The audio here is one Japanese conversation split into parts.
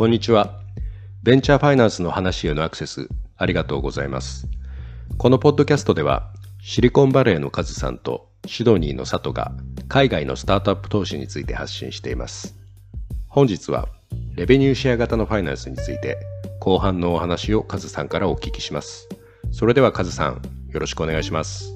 こんにちは。ベンチャーファイナンスの話へのアクセス、ありがとうございます。このポッドキャストでは、シリコンバレーのカズさんとシドニーの佐藤が海外のスタートアップ投資について発信しています。本日は、レベニューシェア型のファイナンスについて、後半のお話をカズさんからお聞きします。それではカズさん、よろしくお願いします。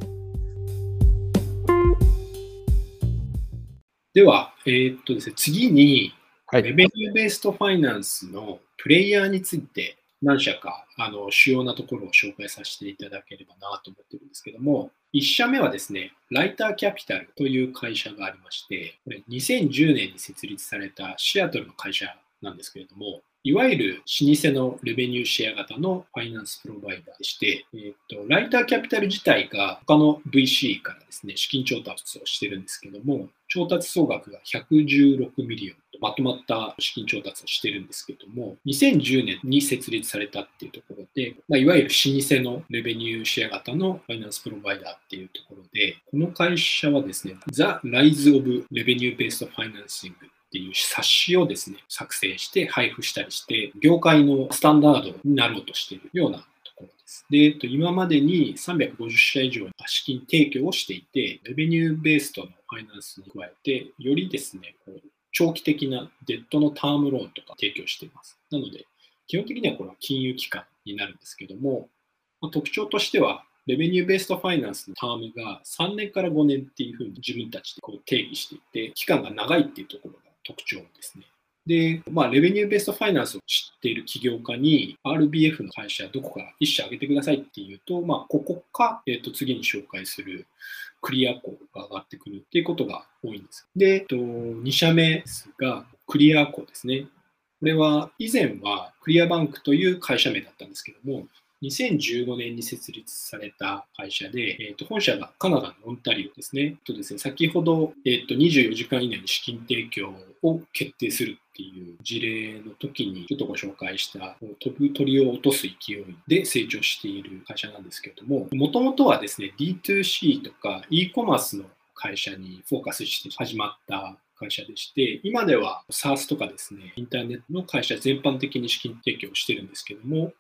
では、えー、っとですね、次に、はい、レベニューベーストファイナンスのプレイヤーについて何社かあの主要なところを紹介させていただければなと思ってるんですけども、1社目はですね、ライターキャピタルという会社がありまして、これ2010年に設立されたシアトルの会社なんですけれども、いわゆる老舗のレベニューシェア型のファイナンスプロバイダーでして、えーと、ライターキャピタル自体が他の VC からですね、資金調達をしてるんですけども、調達総額が116ミリオンとまとまった資金調達をしてるんですけども、2010年に設立されたっていうところで、まあ、いわゆる老舗のレベニューシェア型のファイナンスプロバイダーっていうところで、この会社はですね、The Rise of Revenue Based Financing っていう冊子をですね、作成して配布したりして、業界のスタンダードになろうとしているようなところです。で、今までに350社以上の資金提供をしていて、レベニューベースとのファイナンスに加えて、よりですね、こう長期的なデッドのタームローンとか提供しています。なので、基本的にはこれは金融機関になるんですけども、ま、特徴としては、レベニューベーストファイナンスのタームが3年から5年っていうふうに自分たちでこう定義していて、期間が長いっていうところ特徴ですね。で、まあ、レベニューベストファイナンスを知っている起業家に RBF の会社どこか1社挙げてくださいっていうと、まあ、ここか、えっ、ー、と、次に紹介するクリアコが上がってくるっていうことが多いんです。で、えっと、2社目ですが、クリアコですね。これは以前はクリアバンクという会社名だったんですけども、2015年に設立された会社で、えー、と本社がカナダのオンタリオですね。とですね先ほど、えー、と24時間以内に資金提供を決定するっていう事例の時にちょっとご紹介した飛ぶ鳥を落とす勢いで成長している会社なんですけれども、もともとはですね、D2C とか e コマースの会社にフォーカスして始まった会社でして、今では SARS とかですね、インターネットの会社全般的に資金提供してるんですけども、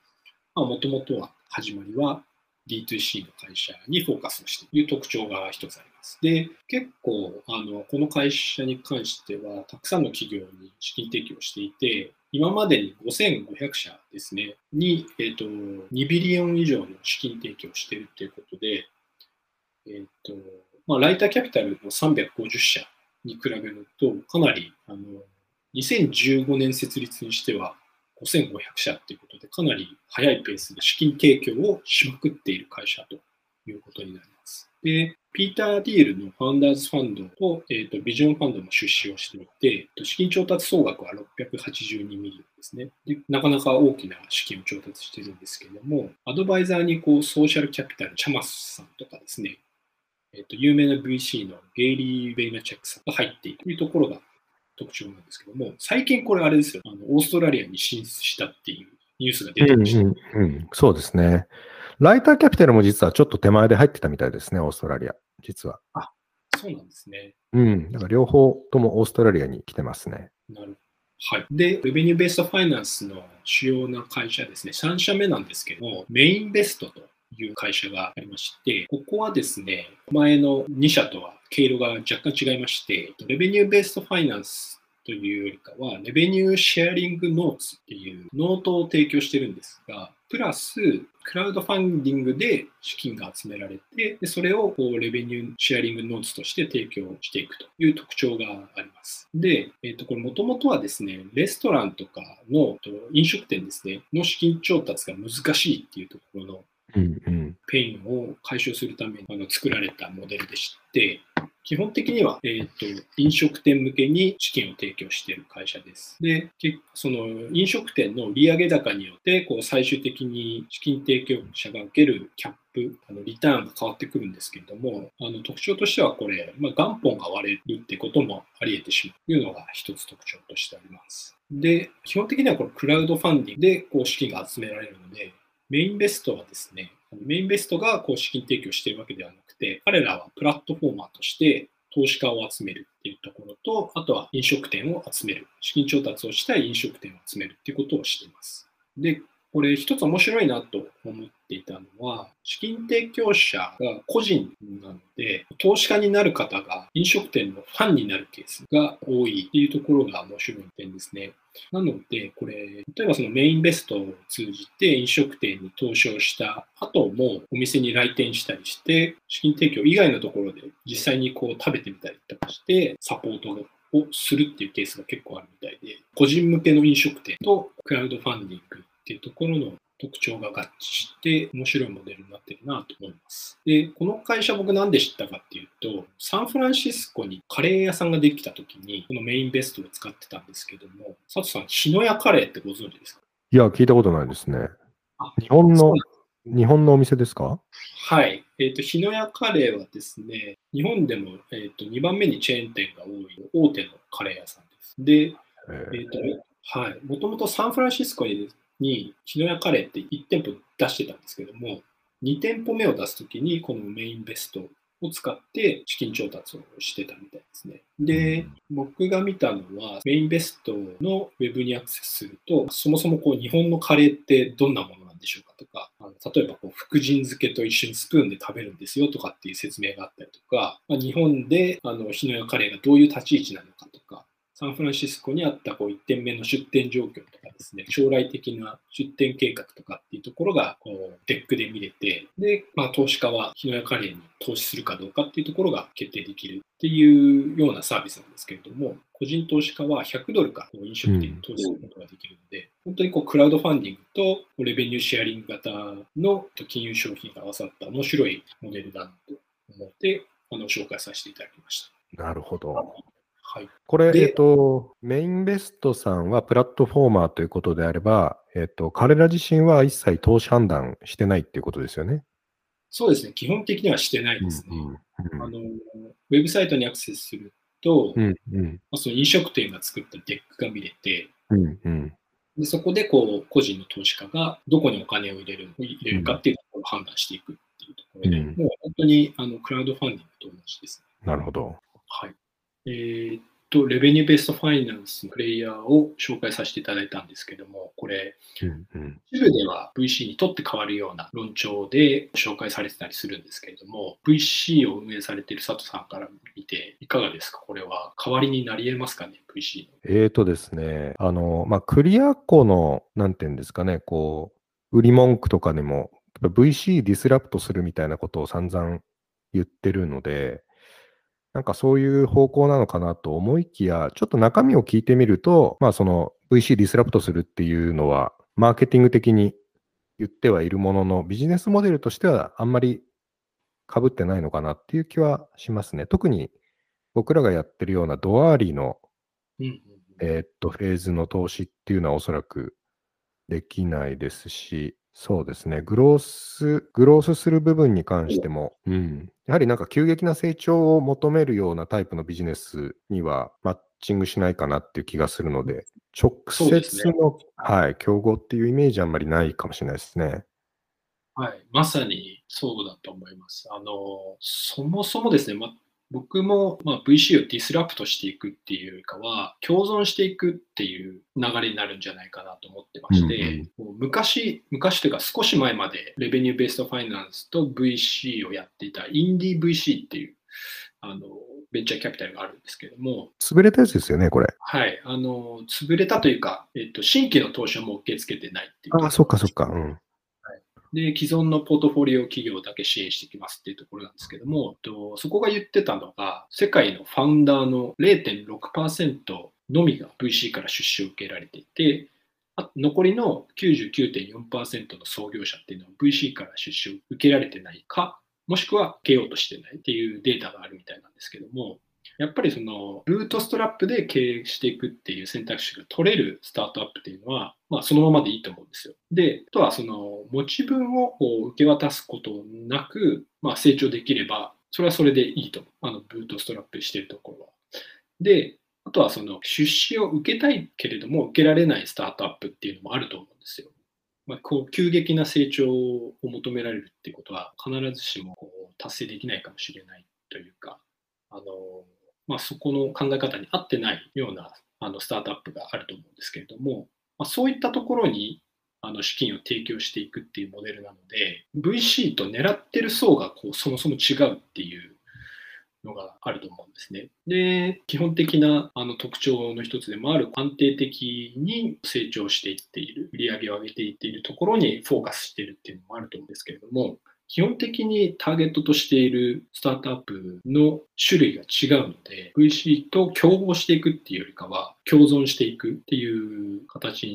もともとは始まりは D2C の会社にフォーカスをしている特徴が一つあります。で、結構、あの、この会社に関しては、たくさんの企業に資金提供していて、今までに5500社ですね、に、えっ、ー、と、2ビリオン以上の資金提供しているということで、えっ、ー、と、まあ、ライターキャピタルの350社に比べると、かなり、あの、2015年設立にしては、5500社っていうことで、かなり早いペースで資金提供をしまくっている会社ということになります。で、ピーター・ティールのファウンダーズファンドと、えーと、ビジョンファンドも出資をしていて、資金調達総額は682ミリオンですねで。なかなか大きな資金を調達しているんですけれども、アドバイザーにこうソーシャルキャピタル、チャマスさんとかですね、えーと、有名な VC のゲイリー・ベイナチャックさんが入っているというところが特徴なんですけども、最近これあれですよ、あのオーストラリアに進出したっていうニュースが出てました、うんうんうん。そうですね。ライターキャピタルも実はちょっと手前で入ってたみたいですね、オーストラリア、実は。あ、そうなんですね。うん。だから両方ともオーストラリアに来てますね。なるほど。はい。で、レベニューベーストファイナンスの主要な会社ですね、3社目なんですけども、メインベストという会社がありまして、ここはですね、前の2社とは毛色が若干違いまして、レベニューベーストファイナンスというよりかは、 revenue sharing notes っていうノートを提供してるんですが、プラス、クラウドファンディングで資金が集められて、でそれをこう revenue sharing notes として提供していくという特徴があります。で、えっ、ー、と、これもともとはですね、レストランとかの飲食店ですね、の資金調達が難しいっていうところのペインを解消するためにあの作られたモデルでして、基本的には、えーと、飲食店向けに資金を提供している会社です。で、その飲食店の利上高によって、こう最終的に資金提供者が受けるキャップ、あのリターンが変わってくるんですけれども、あの特徴としてはこれ、まあ、元本が割れるってこともあり得てしまうというのが一つ特徴としてあります。で、基本的にはこのクラウドファンディングでこう資金が集められるので、メインベストはですね、メインベストがこう資金提供しているわけではなくて、彼らはプラットフォーマーとして投資家を集めるっていうところと、あとは飲食店を集める。資金調達をしたい飲食店を集めるっていうことをしています。で、これ一つ面白いなと思っていたのは、資金提供者が個人なので、投資家になる方が飲食店のファンになるケースが多いっていうところが面白い点ですね。なので、これ、例えばそのメインベストを通じて飲食店に投資をした後もお店に来店したりして、資金提供以外のところで実際にこう食べてみたりとかしてサポートをするっていうケースが結構あるみたいで、個人向けの飲食店とクラウドファンディングっていうところの特徴が合致して面白いモデルになってるなと思います。で、この会社僕なんで知ったかっていうと、サンフランシスコにカレー屋さんができた時にこのメインベストを使ってたんですけども、佐藤さん、日野屋カレーってご存知ですか？いや、聞いたことないですね。日本の、日本のお店ですか？はい。えっ、ー、と、日野屋カレーはですね、日本でも、えーと、2番目にチェーン店が多い大手のカレー屋さんです。で、えっ、ー、と、はい。もともとサンフランシスコにに日野屋カレーって1店舗出してたんですけども、2店舗目を出すときにこのメインベストを使って資金調達をしてたみたいですね。で、僕が見たのはメインベストのウェブにアクセスすると、そもそもこう日本のカレーってどんなものなんでしょうかとか、あの例えばこう福神漬けと一緒にスプーンで食べるんですよとかっていう説明があったりとか、まあ、日本であの日野屋カレーがどういう立ち位置なのかとか、サンフランシスコにあったこう1店目の出店状況とかですね、将来的な出店計画とかっていうところがこうデックで見れて、で、まあ、投資家は日野屋カレーに投資するかどうかっていうところが決定できるっていうようなサービスなんですけれども、個人投資家は100ドルから飲食店に投資することができるので、うん、本当にこうクラウドファンディングとレベニューシェアリング型の金融商品が合わさった面白いモデルだなと思ってあの紹介させていただきました。なるほど。はい、これ、えっと、メインベストさんはプラットフォーマーということであれば、えっと、彼ら自身は一切投資判断してないっていうことですよね。そうですね、基本的にはしてないですね。うんうん、あのウェブサイトにアクセスすると、うんうん、その飲食店が作ったデックが見れて、うんうん、でそこでこう個人の投資家がどこにお金を入れる入れるかっていうところを判断していくっていうところで、うん、もう本当にあのクラウドファンディングと同じです、ね。なるほど。はい。えー、っと、レベニューベーストファイナンスのプレイヤーを紹介させていただいたんですけども、これ、うんうん、一部では VC にとって変わるような論調で紹介されてたりするんですけれども、VC を運営されている佐藤さんから見て、いかがですか？これは代わりになり得ますかね ?VC えーとですね、あの、まあ、クリア庫の、なんていうんですかね、こう、売り文句とかでも、VC ディスラプトするみたいなことを散々言ってるので、なんかそういう方向なのかなと思いきや、ちょっと中身を聞いてみると、まあその VC ディスラプトするっていうのは、マーケティング的に言ってはいるものの、ビジネスモデルとしてはあんまり被ってないのかなっていう気はしますね。特に僕らがやってるようなどアーリーの、えっと、フェーズの投資っていうのはおそらくできないですし、そうですね。グロース、グロースする部分に関しても、うん。やはりなんか急激な成長を求めるようなタイプのビジネスにはマッチングしないかなっていう気がするので、直接の、ね、はい、競合っていうイメージあんまりないかもしれないですね。はい、まさにそうだと思います。あの、そもそもですね、ま、僕も、まあ、VC をディスラプトしていくっていうよりかは、共存していくっていう流れになるんじゃないかなと思ってまして、うんうん、昔、昔というか少し前までレベニューベーストファイナンスと VC をやっていたインディー VC っていう、あの、ベンチャーキャピタルがあるんですけども。潰れたやつですよね、これ。はい。あの、潰れたというか、えっと、新規の投資はもう受け付けてないっていう。ああ、そっかそっか。うん。で、既存のポートフォリオ企業だけ支援していきますっていうところなんですけども、とそこが言ってたのが、世界のファウンダーの0.6%のみが VC から出資を受けられていて、残りの99.4%の創業者っていうのは VC から出資を受けられてないか、もしくは受けようとしてないっていうデータがあるみたいなんですけども、やっぱりそのルートストラップで経営していくっていう選択肢が取れるスタートアップっていうのは、まあ、そのままでいいと思うんですよ。で、あとはその持ち分を受け渡すことなく、まあ、成長できれば、それはそれでいいと思う。あのルートストラップしてるところは。で、あとはその出資を受けたいけれども受けられないスタートアップっていうのもあると思うんですよ。まあ、こう急激な成長を求められるっていうことは必ずしもこう達成できないかもしれないというか、あの、まあ、そこの考え方に合ってないようなあのスタートアップがあると思うんですけれども、まあ、そういったところにあの資金を提供していくっていうモデルなので、VC と狙ってる層がこうそもそも違うっていうのがあると思うんですね。で、基本的なあの特徴の一つでもある安定的に成長していっている、売り上げを上げていっているところにフォーカスしているっていうのもあると思うんですけれども、基本的にターゲットとしているスタートアップの種類が違うので、VC と競合していくっていうよりかは、共存していくっていう形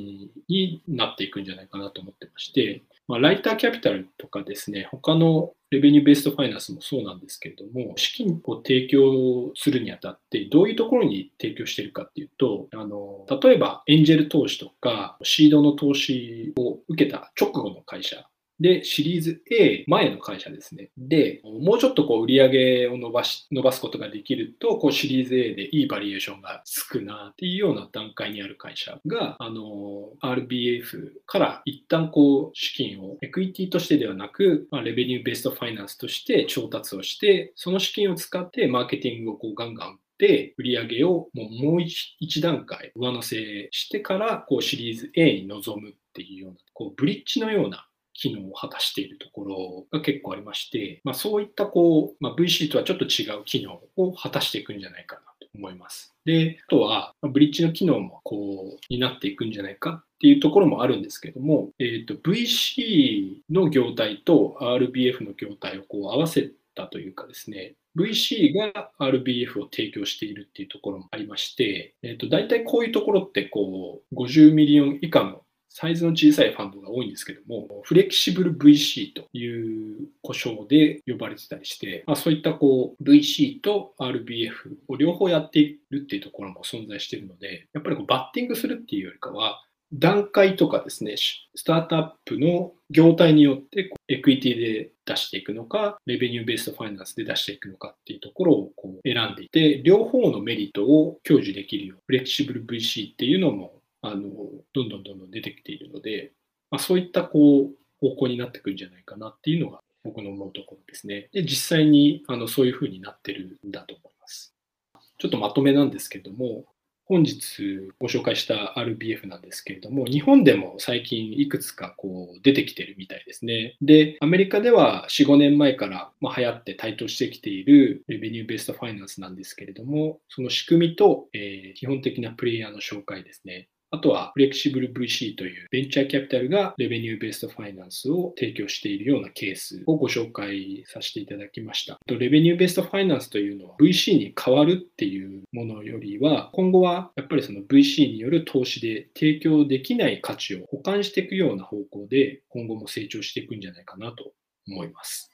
になっていくんじゃないかなと思ってまして、まあ、ライターキャピタルとかですね、他のレベニューベーストファイナンスもそうなんですけれども、資金を提供するにあたって、どういうところに提供しているかっていうと、あの例えばエンジェル投資とか、シードの投資を受けた直後の会社で、シリーズ A 前の会社ですね。で、もうちょっとこう売り上げを伸ばし、伸ばすことができると、こうシリーズ A でいいバリエーションがつくなっていうような段階にある会社が、あの、RBF から一旦こう資金をエクイティとしてではなく、まあ、レベニューベーストファイナンスとして調達をして、その資金を使ってマーケティングをこうガンガンで売り上げをもう一段階上乗せしてからこうシリーズ A に臨むっていうようなこうブリッジのような機能を果たしているところが結構ありまして、まあ、そういったこう、まあ、VC とはちょっと違う機能を果たしていくんじゃないかなと思います。で、あとは、ブリッジの機能もこう、になっていくんじゃないかっていうところもあるんですけども、えっ、ー、と、VC の業態と RBF の業態をこう合わせたというかですね、VC が RBF を提供しているっていうところもありまして、えっ、ー、と、大体こういうところってこう、50ミリオン以下のサイズの小さいファンドが多いんですけども、フレキシブル VC という故障で呼ばれてたりして、まあ、そういったこう VC と RBF を両方やっているっていうところも存在しているので、やっぱりこうバッティングするっていうよりかは、段階とかですね、スタートアップの業態によってエクイティで出していくのか、レベニューベースファイナンスで出していくのかっていうところをこう選んでいて、両方のメリットを享受できるよう、フレキシブル VC っていうのもあのどんどんどんどん出てきているので、まあ、そういったこう方向になってくるんじゃないかなっていうのが僕の思うところですね。で、実際にあのそういうふうになってるんだと思います。ちょっとまとめなんですけども、本日ご紹介した RBF なんですけれども、日本でも最近いくつかこう出てきてるみたいですね。で、アメリカでは4、5年前からま流行って台頭してきているレベニューベーストファイナンスなんですけれども、その仕組みと、えー、基本的なプレイヤーの紹介ですね。あとは、フレキシブル VC というベンチャーキャピタルがレベニューベーストファイナンスを提供しているようなケースをご紹介させていただきました。レベニューベーストファイナンスというのは VC に代わるっていうものよりは、今後はやっぱりその VC による投資で提供できない価値を保管していくような方向で今後も成長していくんじゃないかなと思います。